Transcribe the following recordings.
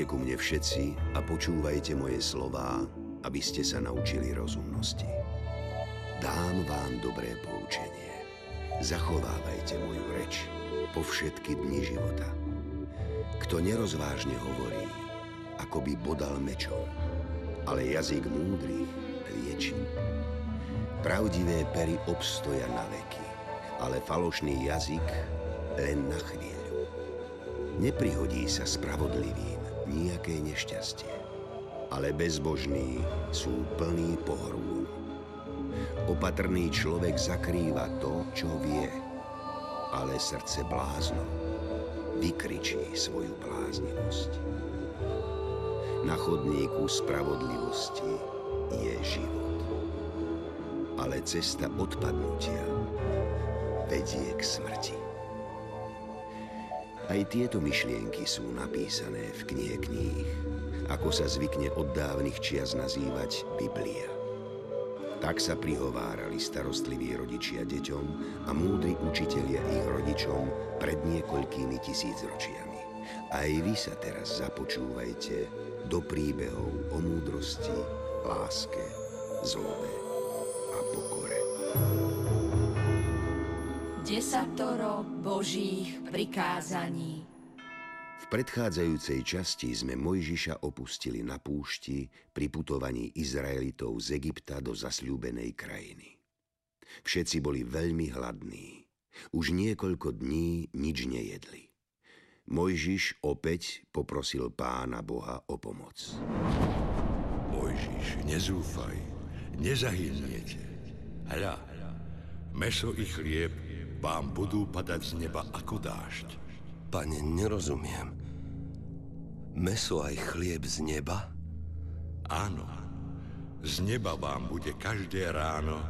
Poďte ku mne všetci a počúvajte moje slová, aby ste sa naučili rozumnosti. Dám vám dobré poučenie. Zachovávajte moju reč po všetky dni života. Kto nerozvážne hovorí, ako by bodal mečom, ale jazyk múdrych lieči. Pravdivé pery obstoja na veky, ale falošný jazyk len na chvíľu. Neprihodí sa spravodlivým nejaké nešťastie. Ale bezbožní sú plní pohrumu. Opatrný človek zakrýva to, čo vie, ale srdce blázno vykričí svoju bláznivosť. Na chodníku spravodlivosti je život. Ale cesta odpadnutia vedie k smrti. Aj tieto myšlienky sú napísané v knihe kníh, ako sa zvykne od dávnych čias nazývať Biblia. Tak sa prihovárali starostliví rodičia deťom a múdri učitelia ich rodičom pred niekoľkými tisícročiami. Aj vy sa teraz započúvajte do príbehov o múdrosti, láske, zlobe a pokore. Desatoro Božích prikázaní. V predchádzajúcej časti sme Mojžiša opustili na púšti pri putovaní Izraelitov z Egypta do zasľúbenej krajiny. Všetci boli veľmi hladní. Už niekoľko dní nič nejedli. Mojžiš opäť poprosil pána Boha o pomoc. Mojžiš, nezúfaj, nezahyniete. Hľa, meso i chlieb vám budú padať z neba ako dážď. Pane, nerozumiem. Meso aj chlieb z neba? Áno. Z neba vám bude každé ráno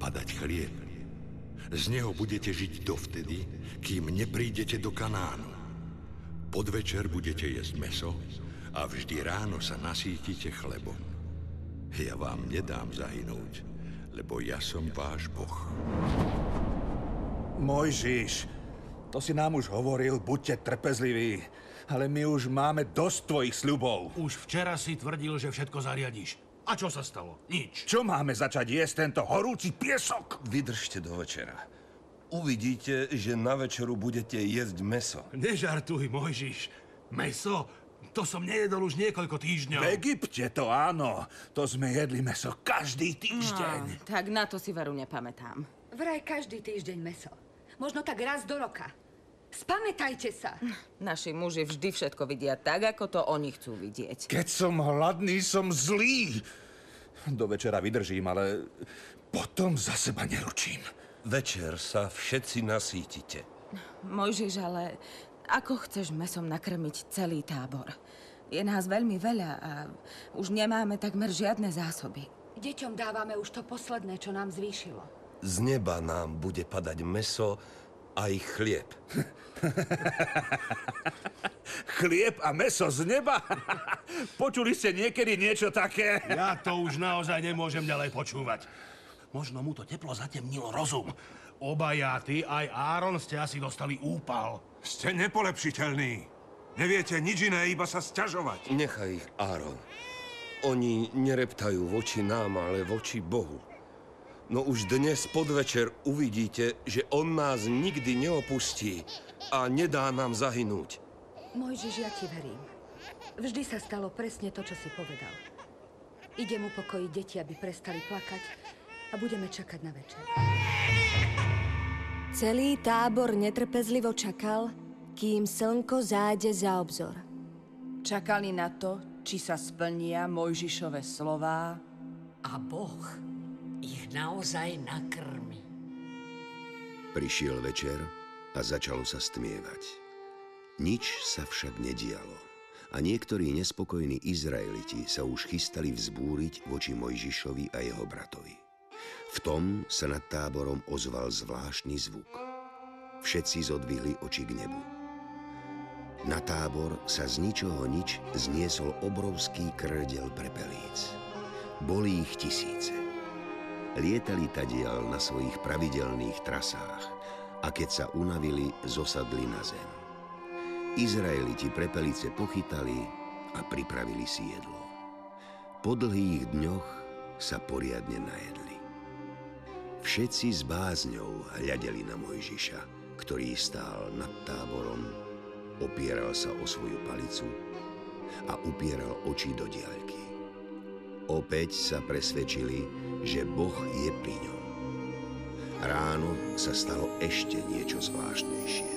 padať chlieb. Z neho budete žiť dovtedy, kým neprídete do Kanánu. Podvečer budete jesť meso a vždy ráno sa nasítite chlebom. Ja vám nedám zahynúť, lebo ja som váš Boh. Mojžiš, to si nám už hovoril, buďte trpezliví. Ale my už máme dosť tvojich sľubov. Už včera si tvrdil, že všetko zariadíš. A čo sa stalo? Nič. Čo máme začať jesť tento horúci piesok? Vydržte do večera. Uvidíte, že na večeru budete jesť meso. Nežartuj, Mojžiš. Meso? To som nejedol už niekoľko týždňov. V Egypte to áno. To sme jedli meso každý týždeň. No, tak na to si veru nepamätám. Vraj každý týždeň meso. Možno tak raz do roka. Spamätajte sa. Naši muži vždy všetko vidia tak, ako to oni chcú vidieť. Keď som hladný, som zlý. Do večera vydržím, ale potom za seba neručím. Večer sa všetci nasítite. Mojžiš, ale ako chceš mesom nakrmiť celý tábor? Je nás veľmi veľa a už nemáme takmer žiadne zásoby. Deťom dávame už to posledné, čo nám zvýšilo. Z neba nám bude padať meso aj chlieb. chlieb a meso z neba? Počuli ste niekedy niečo také? Ja to už naozaj nemôžem ďalej počúvať. Možno mu to teplo zatemnilo rozum. Obaja, ty aj Áron ste asi dostali úpal. Ste nepolepšiteľní. Neviete nič iné, iba sa sťažovať. Nechaj ich, Áron. Oni nereptajú voči nám, ale voči Bohu. No už dnes podvečer uvidíte, že on nás nikdy neopustí a nedá nám zahynúť. Mojžiš, ja ti verím. Vždy sa stalo presne to, čo si povedal. Idem upokojiť deti, aby prestali plakať a budeme čakať na večer. Celý tábor netrpezlivo čakal, kým slnko zájde za obzor. Čakali na to, či sa splnia Mojžišove slová a Boh ich naozaj nakrmi. Prišiel večer a začalo sa stmievať. Nič sa však nedialo a niektorí nespokojní Izraeliti sa už chystali vzbúriť voči Mojžišovi a jeho bratovi. V tom sa nad táborom ozval zvláštny zvuk. Všetci zodvihli oči k nebu. Na tábor sa z ničoho nič zniesol obrovský krdel prepelíc. Boli ich tisíce. Lietali tadiaľ na svojich pravidelných trasách a keď sa unavili, zosadli na zem. Izraeliti prepelice pochytali a pripravili si jedlo. Po dlhých dňoch sa poriadne najedli. Všetci s bázňou hľadeli na Mojžiša, ktorý stál nad táborom, opieral sa o svoju palicu a upieral oči do diaľky. Opäť sa presvedčili, že Boh je pri ňom. Ráno sa stalo ešte niečo zvláštnejšie.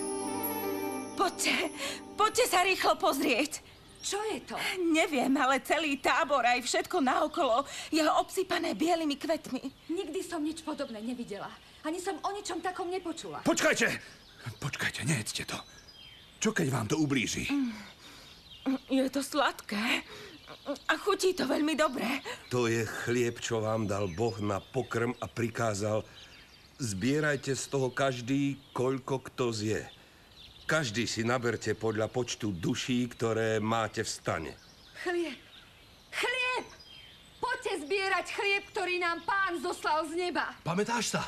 Poďte, poďte sa rýchlo pozrieť. Čo je to? Neviem, ale celý tábor, aj všetko naokolo, je obsypané bielými kvetmi. Nikdy som nič podobné nevidela. Ani som o ničom takom nepočula. Počkajte! Počkajte, nejedzte to. Čo keď vám to ublíži? Je to sladké a chutí to veľmi dobre. To je chlieb, čo vám dal Boh na pokrm a prikázal, zbierajte z toho každý, koľko kto zje. Každý si naberte podľa počtu duší, ktoré máte v stane. Chlieb! Chlieb! Poďte zbierať chlieb, ktorý nám pán zoslal z neba. Pamätáš sa?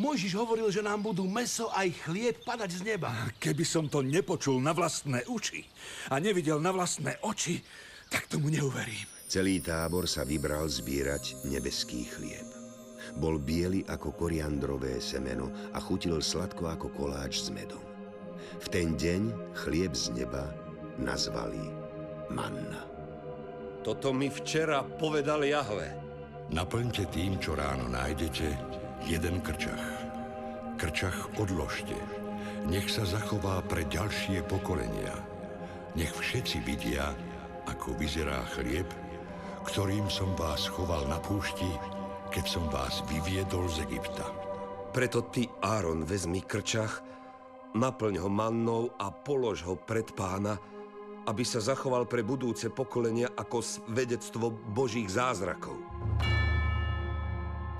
Mojžiš hovoril, že nám budú meso aj chlieb padať z neba. Keby som to nepočul na vlastné uši a nevidel na vlastné oči, tak tomu neuverím. Celý tábor sa vybral zbierať nebeský chlieb. Bol biely ako koriandrové semeno a chutil sladko ako koláč s medom. V ten deň chlieb z neba nazvali manna. Toto mi včera povedal Jahve. Naplňte tým, čo ráno nájdete, jeden krčach. Krčach odložte. Nech sa zachová pre ďalšie pokolenia. Nech všetci vidia, ako vyzerá chlieb, ktorým som vás choval na púšti, keď som vás vyviedol z Egypta. Preto ty, Áron, vezmi krčach, naplň ho mannou a polož ho pred pána, aby sa zachoval pre budúce pokolenia ako svedectvo Božích zázrakov.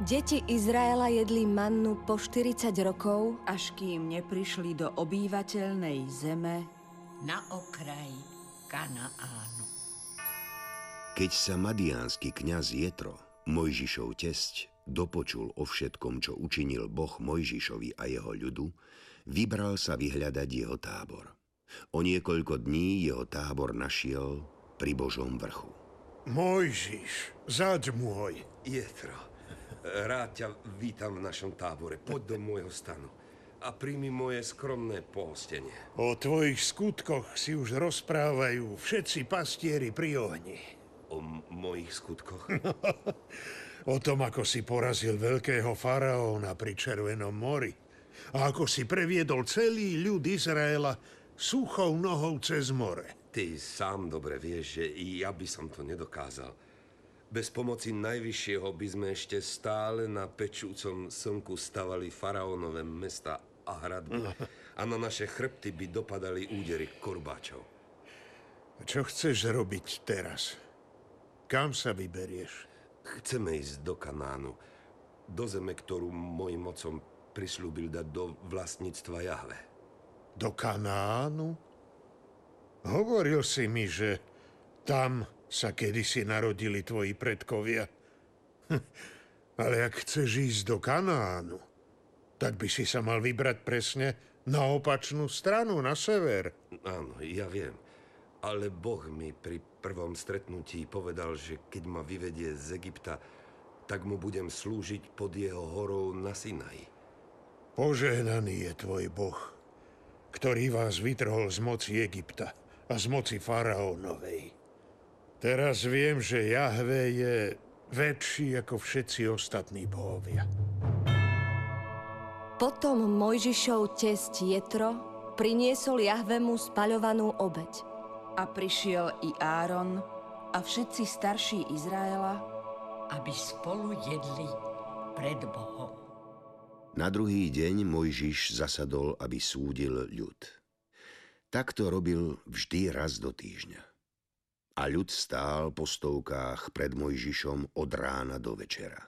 Deti Izraela jedli mannu po 40 rokov, až kým neprišli do obývateľnej zeme na okraji Kanaánu. Keď sa madiánsky kňaz Jetro, Mojžišov tesť, dopočul o všetkom, čo učinil Boh Mojžišovi a jeho ľudu, vybral sa vyhľadať jeho tábor. O niekoľko dní jeho tábor našiel pri Božom vrchu. Mojžiš, zaď môj. Jetro, Rád ťa vítam v našom tábore. Poď do môjho stanu a príjmi moje skromné pohostenie. O tvojich skutkoch si už rozprávajú všetci pastieri pri ohni. O mojich skutkoch? o tom, ako si porazil veľkého faraóna pri Červenom mori a ako si previedol celý ľud Izraela suchou nohou cez more. Ty sám dobre vieš, že i ja by som to nedokázal. Bez pomoci Najvyššieho by sme ešte stále na pečúcom slnku stavali faraónové mesta a hradby a na naše chrbty by dopadali údery korbáčov. Čo chceš robiť teraz? Kam sa vyberieš? Chceme ísť do Kanánu, do zeme, ktorú mojim mocom prislúbil dať do vlastníctva Jahve. Do Kanánu? Hovoril si mi, že tam sa kedysi narodili tvoji predkovia. Hm, ale ak chceš ísť do Kanánu, tak by si sa mal vybrať presne na opačnú stranu, na sever. Áno, ja viem. Ale Boh mi pri prvom stretnutí povedal, že keď ma vyvedie z Egypta, tak mu budem slúžiť pod jeho horou na Sinaji. Požehnaný je tvoj Boh, ktorý vás vytrhol z moci Egypta a z moci faraónovej. Teraz viem, že Jahve je väčší ako všetci ostatní bohovia. Potom Mojžišov test Jetro priniesol Jahvemu spaľovanú obeď. A prišiel i Áron a všetci starší Izraela, aby spolu jedli pred Bohom. Na druhý deň Mojžiš zasadol, aby súdil ľud. Takto robil vždy raz do týždňa. A ľud stál po stovkách pred Mojžišom od rána do večera.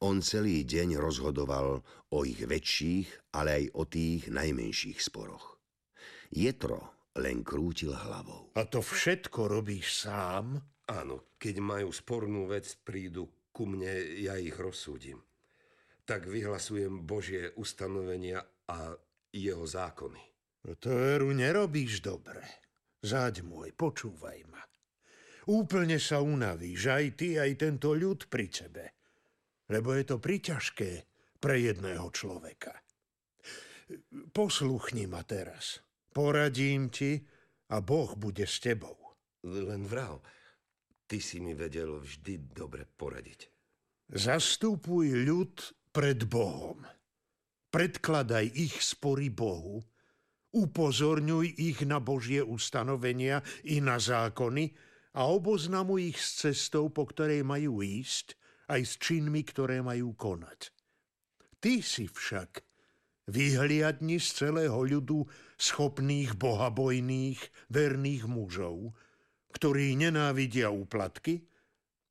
On celý deň rozhodoval o ich väčších, ale aj o tých najmenších sporoch. Jetro len krútil hlavou. A to všetko robíš sám? Áno, keď majú spornú vec, prídu ku mne, ja ich rozsúdim. Tak vyhlasujem Božie ustanovenia a jeho zákony. No to veru nerobíš dobre. Záď môj, počúvaj ma. Úplne sa unavíš, aj ty, aj tento ľud pri tebe. Lebo je to priťažké pre jedného človeka. Posluchni ma teraz. Poradím ti a Boh bude s tebou. Len vrav, ty si mi vedel vždy dobre poradiť. Zastupuj ľud pred Bohom. Predkladaj ich spory Bohu, upozorňuj ich na Božie ustanovenia i na zákony a oboznamuj ich s cestou, po ktorej majú ísť, aj s činmi, ktoré majú konať. Ty si však vyhliadni z celého ľudu schopných, bohabojných, verných mužov, ktorí nenávidia úplatky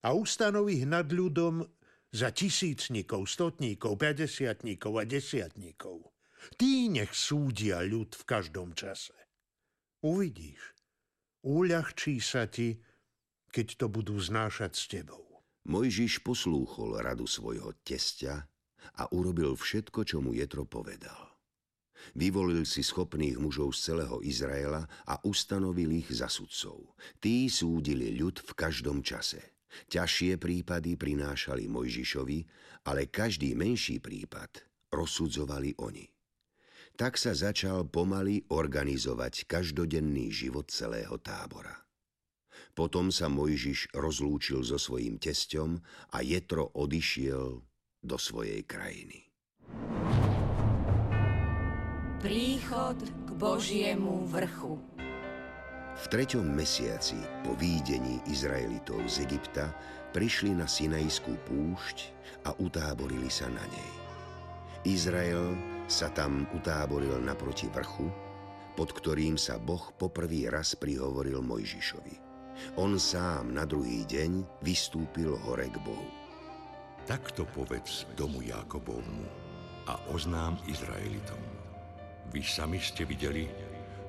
a ustanov ich nad ľudom za tisícnikov, stotníkov, päťdesiatníkov a desiatníkov. Tí nech súdia ľud v každom čase. Uvidíš, uľahčí sa ti, keď to budú znášať s tebou. Mojžiš poslúchol radu svojho testia a urobil všetko, čo mu Jetro povedal. Vyvolil si schopných mužov z celého Izraela a ustanovil ich za sudcov. Tí súdili ľud v každom čase. Ťažšie prípady prinášali Mojžišovi, ale každý menší prípad rozsudzovali oni. Tak sa začal pomaly organizovať každodenný život celého tábora. Potom sa Mojžiš rozlúčil so svojím tesťom a Jetro odišiel do svojej krajiny. Príchod k Božiemu vrchu. V treťom mesiaci po výdení Izraelitov z Egypta prišli na Sinajskú púšť a utáborili sa na nej. Izrael sa tam utáboril naproti vrchu, pod ktorým sa Boh poprvý raz prihovoril Mojžišovi. On sám na druhý deň vystúpil hore k Bohu. Takto povedz domu Jakobovmu a oznám Izraelitom. Vy sami ste videli,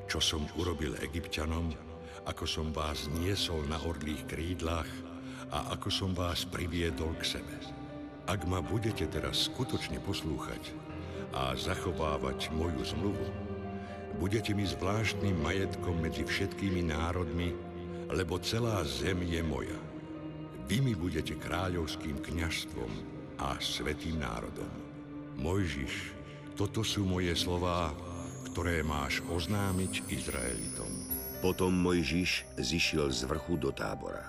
čo som urobil egyptianom, ako som vás niesol na orlých krídlach a ako som vás priviedol k sebe. Ak ma budete teraz skutočne poslúchať a zachovávať moju zmluvu, budete mi zvláštnym majetkom medzi všetkými národmi, lebo celá zem je moja. Vy mi budete kráľovským kňažstvom a svetým národom. Mojžiš, toto sú moje slová, ktoré máš oznámiť Izraelitom. Potom Mojžiš zišiel z vrchu do tábora.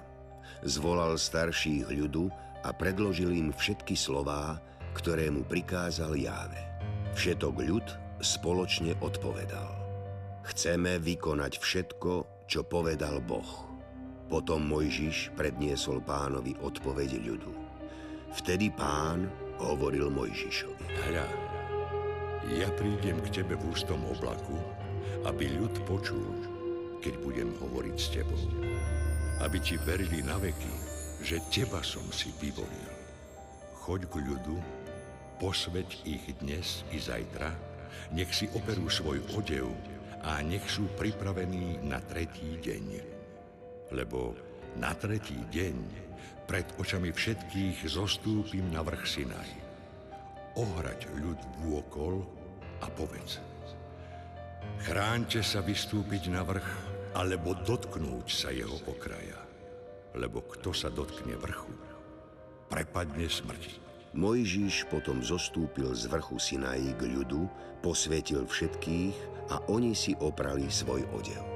Zvolal starších ľudu a predložil im všetky slová, ktoré mu prikázal Jáve. Všetok ľud spoločne odpovedal. Chceme vykonať všetko, čo povedal Boh. Potom Mojžiš predniesol pánovi odpoveď ľudu. Vtedy pán hovoril Mojžišovi. Hľa, ja prídem k tebe v ústom oblaku, aby ľud počul, keď budem hovoriť s tebou. Aby ti verili na veky, že teba som si vyvolil. Choď k ľudu, posveď ich dnes i zajtra, nech si operú svoj odev a nech sú pripravení na tretí deň. Lebo na tretí deň pred očami všetkých zostúpim na vrch Sinaj ohrať ľud vôkol a povedz. Chráňte sa vystúpiť na vrch, alebo dotknúť sa jeho okraja. Lebo kto sa dotkne vrchu, prepadne smrti. Mojžiš potom zostúpil z vrchu Sinají k ľudu, posvietil všetkých a oni si oprali svoj odev.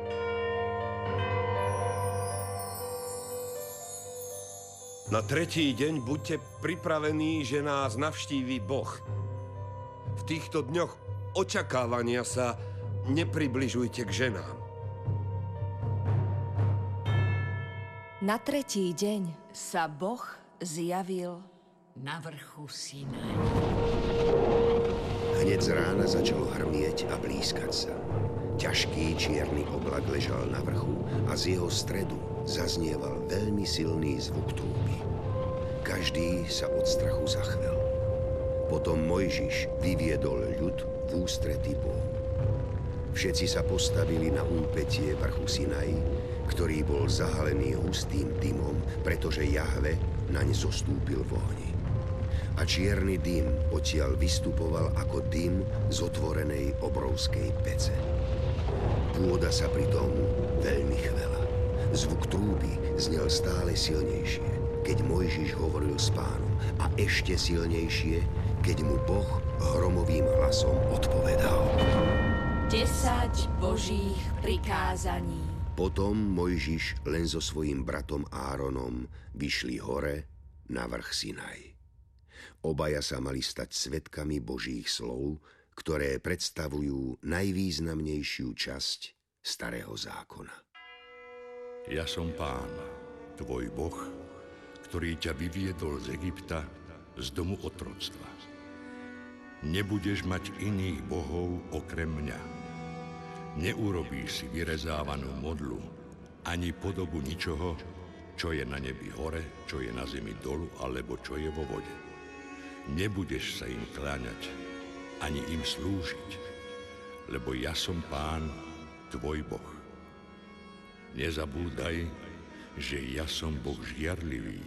Na tretí deň buďte pripravení, že nás navštíví Boh. V týchto dňoch očakávania sa nepribližujte k ženám. Na tretí deň sa Boh zjavil na vrchu Sinaj. Hneď z rána začalo hrmieť a blízkať sa. Ťažký čierny oblak ležal na vrchu a z jeho stredu zaznieval veľmi silný zvuk trúby. Každý sa od strachu zachvel. Potom Mojžiš vyviedol ľud v ústrety Bohu. Všetci sa postavili na úpetie vrchu Sinaj, ktorý bol zahalený hustým dymom, pretože Jahve naň zostúpil v ohni. A čierny dym odtiaľ vystupoval ako dym z otvorenej obrovskej pece. Pôda sa pri tomu veľmi chvela Zvuk trúby znel stále silnejšie, keď Mojžiš hovoril s pánom a ešte silnejšie, keď mu Boh hromovým hlasom odpovedal. 10 Božích prikázaní. Potom Mojžiš len so svojím bratom Áronom vyšli hore na vrch Sinaj. Obaja sa mali stať svetkami Božích slov, ktoré predstavujú najvýznamnejšiu časť Starého zákona. Ja som pán, tvoj Boh, ktorý ťa vyviedol z Egypta, z domu otroctva. Nebudeš mať iných bohov okrem mňa. Neurobíš si vyrezávanú modlu, ani podobu ničoho, čo je na nebi hore, čo je na zemi dolu, alebo čo je vo vode. Nebudeš sa im kláňať, ani im slúžiť, lebo ja som pán, tvoj Boh. Nezabúdaj, že ja som Boh žiarlivý,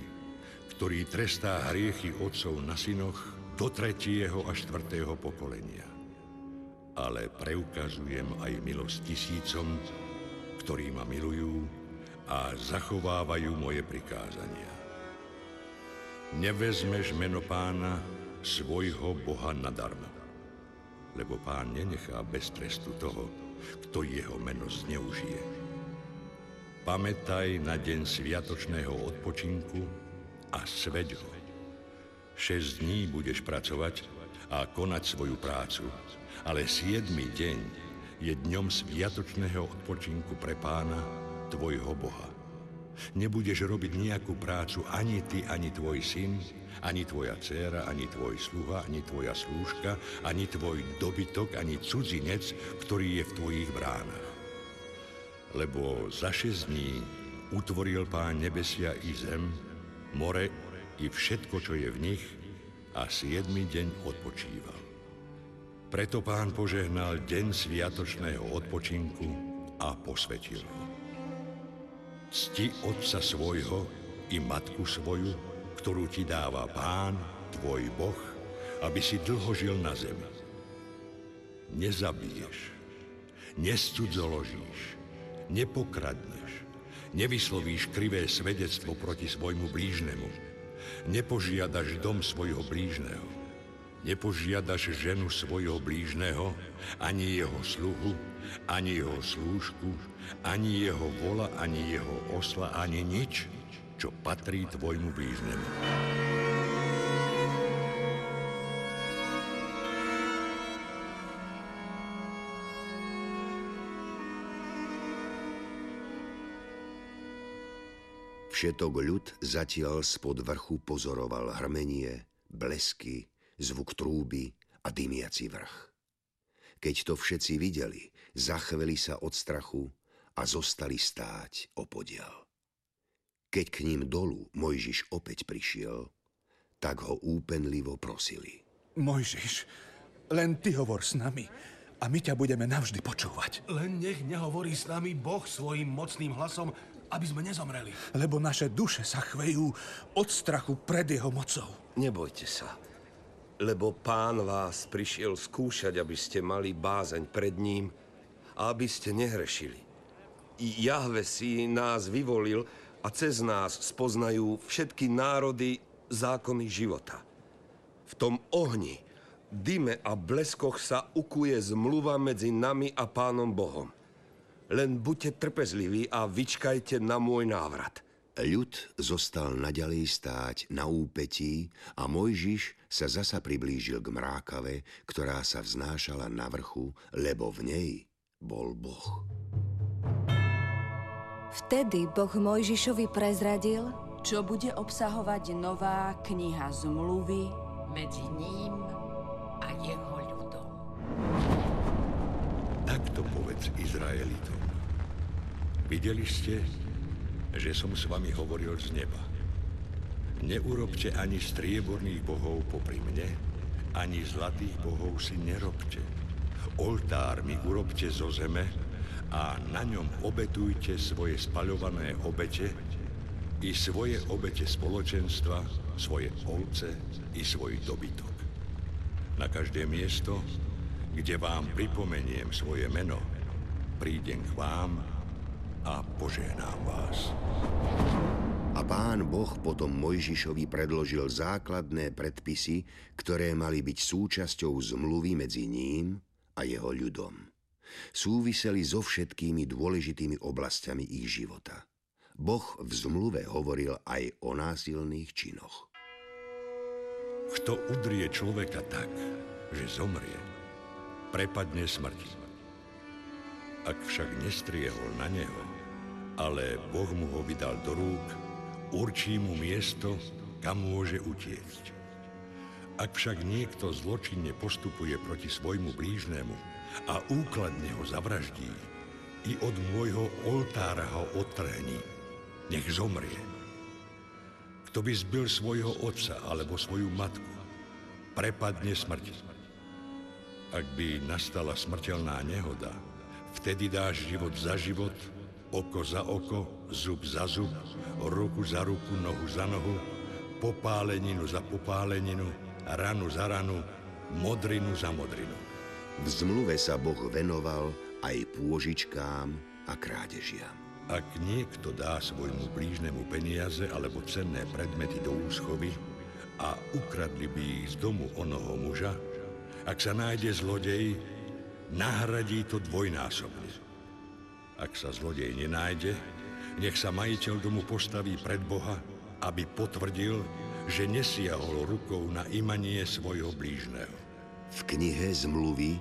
ktorý trestá hriechy otcov na synoch do tretieho a štvrtého pokolenia. Ale preukazujem aj milosť tisícom, ktorí ma milujú a zachovávajú moje prikázania. Nevezmeš meno pána svojho Boha nadarmo, lebo pán nenechá bez trestu toho, kto jeho meno zneužije. Pamätaj na deň sviatočného odpočinku a sveď ho. Šesť dní budeš pracovať a konať svoju prácu, ale siedmy deň je dňom sviatočného odpočinku pre pána, tvojho Boha. Nebudeš robiť nejakú prácu ani ty, ani tvoj syn, ani tvoja dcéra, ani tvoj sluha, ani tvoja slúžka, ani tvoj dobytok, ani cudzinec, ktorý je v tvojich bránach. Lebo za šesť dní utvoril pán nebesia i zem, more i všetko, čo je v nich, a siedmy deň odpočíval. Preto pán požehnal deň sviatočného odpočinku a posvetil ho. Cti otca svojho i matku svoju, ktorú ti dáva pán, tvoj Boh, aby si dlho žil na zemi. Nezabiješ, nescudzoložíš, nepokradneš, nevyslovíš krivé svedectvo proti svojmu blížnemu, nepožiadaš dom svojho blížneho, nepožiadaš ženu svojho blížneho, ani jeho sluhu, ani jeho slúžku, ani jeho vola, ani jeho osla, ani nič, čo patrí tvojmu blížnemu. Všetok ľud zatiaľ spod vrchu pozoroval hrmenie, blesky, zvuk trúby a dymiaci vrch. Keď to všetci videli, zachveli sa od strachu a zostali stáť opodial. Keď k ním dolu Mojžiš opäť prišiel, tak ho úpenlivo prosili. Mojžiš, len ty hovor s nami a my ťa budeme navždy počúvať. Len nech nehovorí s nami Boh svojim mocným hlasom, aby sme nezomreli. Lebo naše duše sa chvejú od strachu pred jeho mocou. Nebojte sa, lebo pán vás prišiel skúšať, aby ste mali bázeň pred ním a aby ste nehrešili. Jahve si nás vyvolil a cez nás spoznajú všetky národy zákony života. V tom ohni, dyme a bleskoch sa ukuje zmluva medzi nami a Pánom Bohom. Len buďte trpezliví a vyčkajte na môj návrat. Ľud zostal naďalej stáť na úpetí a Mojžiš sa zasa priblížil k mrákave, ktorá sa vznášala na vrchu, lebo v nej bol Boh. Vtedy Boh Mojžišovi prezradil, čo bude obsahovať nová kniha zmluvy medzi ním a jeho ľudom. Takto povedz Izraelitom. Videli ste, že som s vami hovoril z neba. Neurobte ani strieborných bohov popri mne, ani zlatých bohov si nerobte. Oltár mi urobte zo zeme, a na ňom obetujte svoje spaľované obete i svoje obete spoločenstva, svoje ovce i svoj dobytok. Na každé miesto, kde vám pripomeniem svoje meno, prídem k vám a požehnám vás. A pán Boh potom Mojžišovi predložil základné predpisy, ktoré mali byť súčasťou zmluvy medzi ním a jeho ľudom. Súviseli so všetkými dôležitými oblastiami ich života. Boh v zmluve hovoril aj o násilných činoch. Kto udrie človeka tak, že zomrie, prepadne smrti. Ak však nestriehol na neho, ale Boh mu ho vydal do rúk, určí mu miesto, kam môže utiecť. Ak však niekto zločinne postupuje proti svojmu blížnemu a úkladne ho zavraždí, i od môjho oltára ho odtrhni, nech zomrie. Kto by zbil svojho otca alebo svoju matku, prepadne smrti. Ak by nastala smrteľná nehoda, vtedy dáš život za život, oko za oko, zub za zub, ruku za ruku, nohu za nohu, popáleninu za popáleninu, ranu za ranu, modrinu za modrinu. V zmluve sa Boh venoval aj pôžičkám a krádežiam. Ak niekto dá svojmu blížnemu peniaze alebo cenné predmety do úschovy a ukradli by ich z domu onoho muža, ak sa nájde zlodej, nahradí to dvojnásobne. Ak sa zlodej nenájde, nech sa majiteľ domu postaví pred Boha, aby potvrdil, že nesiahol rukou na imanie svojho blížneho. V knihe zmluvy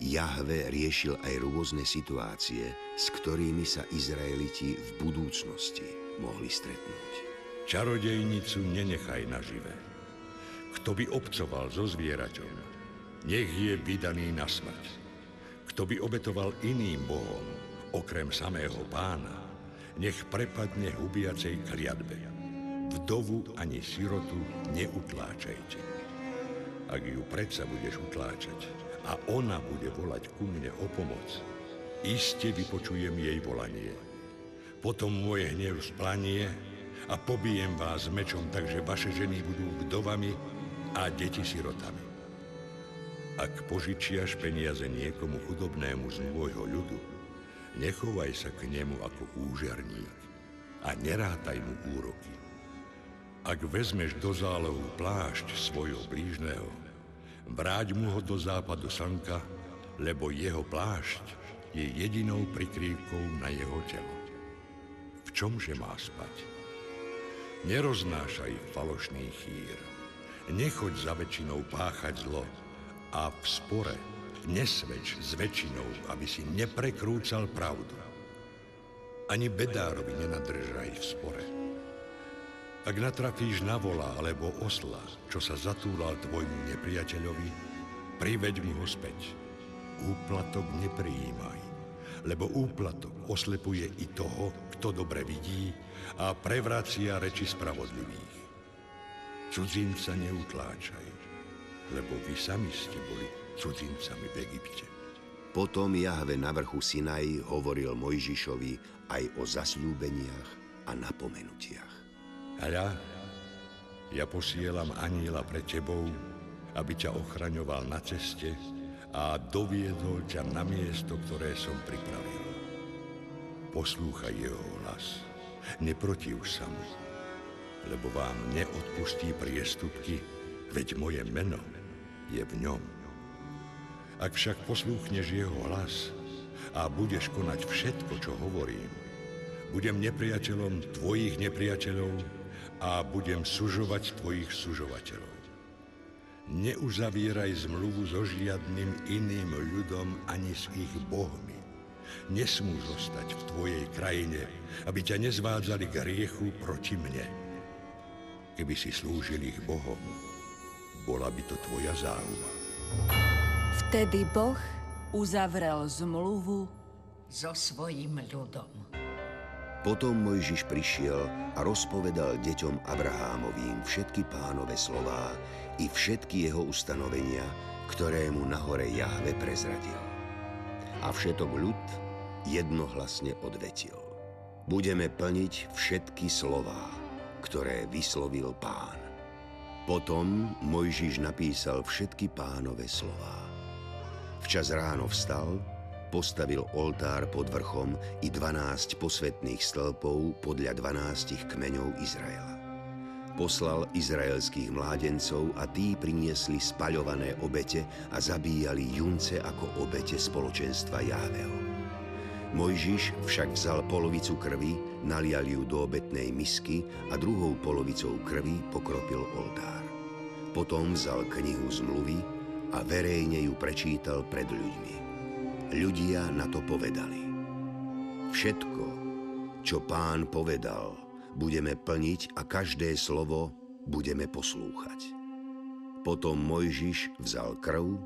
Jahve riešil aj rôzne situácie, s ktorými sa Izraeliti v budúcnosti mohli stretnúť. Čarodejnicu nenechaj nažive. Kto by obcoval so zvieraťom, nech je vydaný na smrť. Kto by obetoval iným bohom, okrem samého pána, nech prepadne hubiacej kliatbe. Vdovu ani sirotu neutláčajte. Ak ju predsa budeš utláčať a ona bude volať ku mne o pomoc, iste vypočujem jej volanie. Potom môj hnev splanie a pobijem vás mečom, takže vaše ženy budú vdovami a deti sirotami. Ak požičiaš peniaze niekomu chudobnému z môjho ľudu, nechovaj sa k nemu ako úžerník a nerátaj mu úroky. Ak vezmeš do zálohu plášť svojho blížneho, vráť mu ho do západu slnka, lebo jeho plášť je jedinou prikrývkou na jeho telo. V čomže má spať? Neroznášaj falošný chýr. Nechoď za väčšinou páchať zlo a v spore nesvedč s väčšinou, aby si neprekrúcal pravdu. Ani bedárovi nenadržaj v spore. Ak natrafíš na vola alebo osla, čo sa zatúlal tvojmu nepriateľovi, priveď mu ho späť. Úplatok neprijímaj, lebo úplatok oslepuje i toho, kto dobre vidí a prevracia reči spravodlivých. Cudzinca neutláčaj, lebo vy sami ste boli cudzincami v Egypte. Potom Jahve na vrchu Sinaj hovoril Mojžišovi aj o zasľúbeniach a napomenutiach. A ja, posielam aniela pred tebou, aby ťa ochraňoval na ceste a doviedol ťa na miesto, ktoré som pripravil. Poslúchaj jeho hlas, neprotiv sa mu, lebo vám neodpustí priestupky, veď moje meno je v ňom. Ak však poslúchneš jeho hlas a budeš konať všetko, čo hovorím, budem nepriateľom tvojich nepriateľov a budem sužovať tvojich sužovateľov. Neuzavieraj zmluvu so žiadnym iným ľudom ani s ich bohmi. Nesmú zostať v tvojej krajine, aby ťa nezvádzali k hriechu proti mne. Keby si slúžil ich bohom, bola by to tvoja záuba. Vtedy Boh uzavrel zmluvu so svojím ľudom. Potom Mojžiš prišiel a rozpovedal deťom Abrahámovým všetky pánové slová i všetky jeho ustanovenia, ktoré mu na hore Jahve prezradil. A všetok ľud jednohlasne odvetil. Budeme plniť všetky slová, ktoré vyslovil pán. Potom Mojžiš napísal všetky pánové slová. Včas ráno vstal, postavil oltár pod vrchom i 12 posvetných stĺpov podľa 12 kmeňov Izraela. Poslal izraelských mládencov a tí priniesli spaľované obete a zabíjali junce ako obete spoločenstva Jáveho. Mojžiš však vzal polovicu krvi, nalial ju do obetnej misky a druhou polovicou krvi pokropil oltár. Potom vzal knihu zmluvy a verejne ju prečítal pred ľuďmi. Ľudia na to povedali. Všetko, čo pán povedal, budeme plniť a každé slovo budeme poslúchať. Potom Mojžiš vzal krv,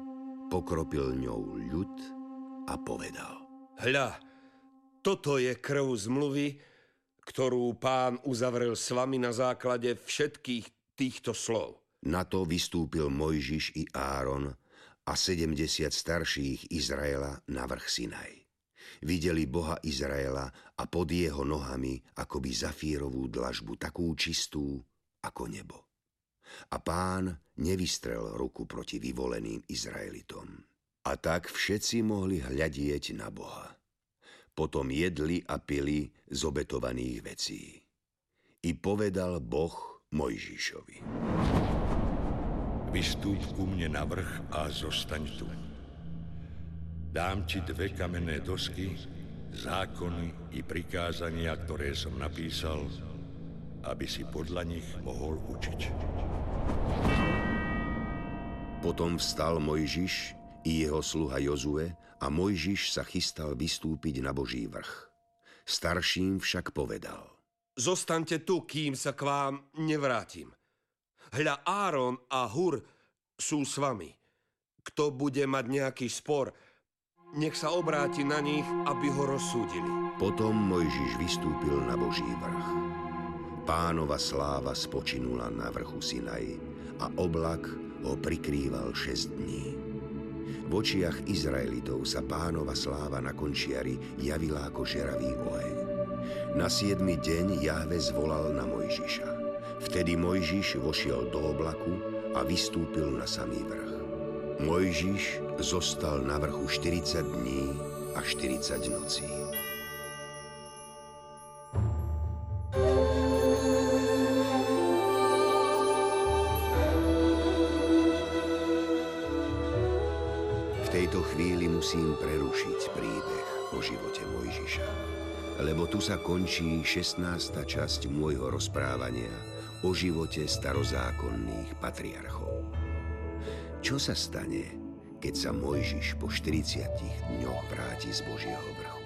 pokropil ňou ľud a povedal. Hľa, toto je krv zmluvy, ktorú pán uzavrel s vami na základe všetkých týchto slov. Na to vystúpil Mojžiš i Áron a 70 starších Izraela na vrch Sinaj. Videli Boha Izraela a pod jeho nohami akoby zafírovú dlažbu takú čistú ako nebo. A pán nevystrel ruku proti vyvoleným Izraelitom. A tak všetci mohli hľadieť na Boha. Potom jedli a pili z obetovaných vecí. I povedal Boh Mojžišovi. Vystúp ku mne na vrch a zostaň tu. Dám ti dve kamenné dosky, zákony i prikázania, ktoré som napísal, aby si podľa nich mohol učiť. Potom vstal Mojžiš i jeho sluha Jozue a Mojžiš sa chystal vystúpiť na Boží vrch. Starším však povedal. Zostaňte tu, kým sa k vám nevrátim. Hľa Áron a Hur sú s vami. Kto bude mať nejaký spor, nech sa obráti na nich, aby ho rozsúdili. Potom Mojžiš vystúpil na Boží vrch. Pánova sláva spočinula na vrchu Sinaj a oblak ho prikrýval 6 dní. V očiach Izraelitov sa pánova sláva na končiari javila ako žeravý oheň. Na siedmy deň Jahve zvolal na Mojžiša. Vtedy Mojžiš vošiel do oblaku a vystúpil na samý vrch. Mojžiš zostal na vrchu 40 dní a 40 nocí. V tejto chvíli musím prerušiť príbeh o živote Mojžiša, lebo tu sa končí 16. časť môjho rozprávania o živote starozákonných patriarchov. Čo sa stane, keď sa Mojžiš po 40 dňoch vráti z Božieho vrchu?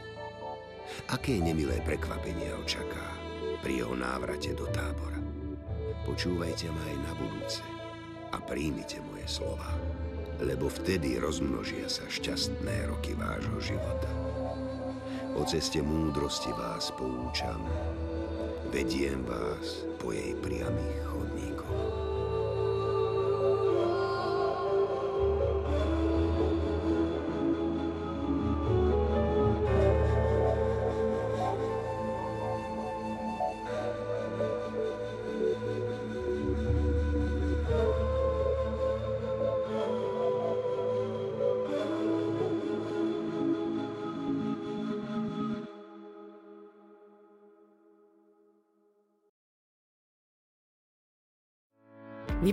Aké nemilé prekvapenie ho čaká pri jeho návrate do tábora? Počúvajte ma aj na budúce a príjmite moje slova, lebo vtedy rozmnožia sa šťastné roky vášho života. O ceste múdrosti vás poučam, vediem vás po jej priamých chodníkoch.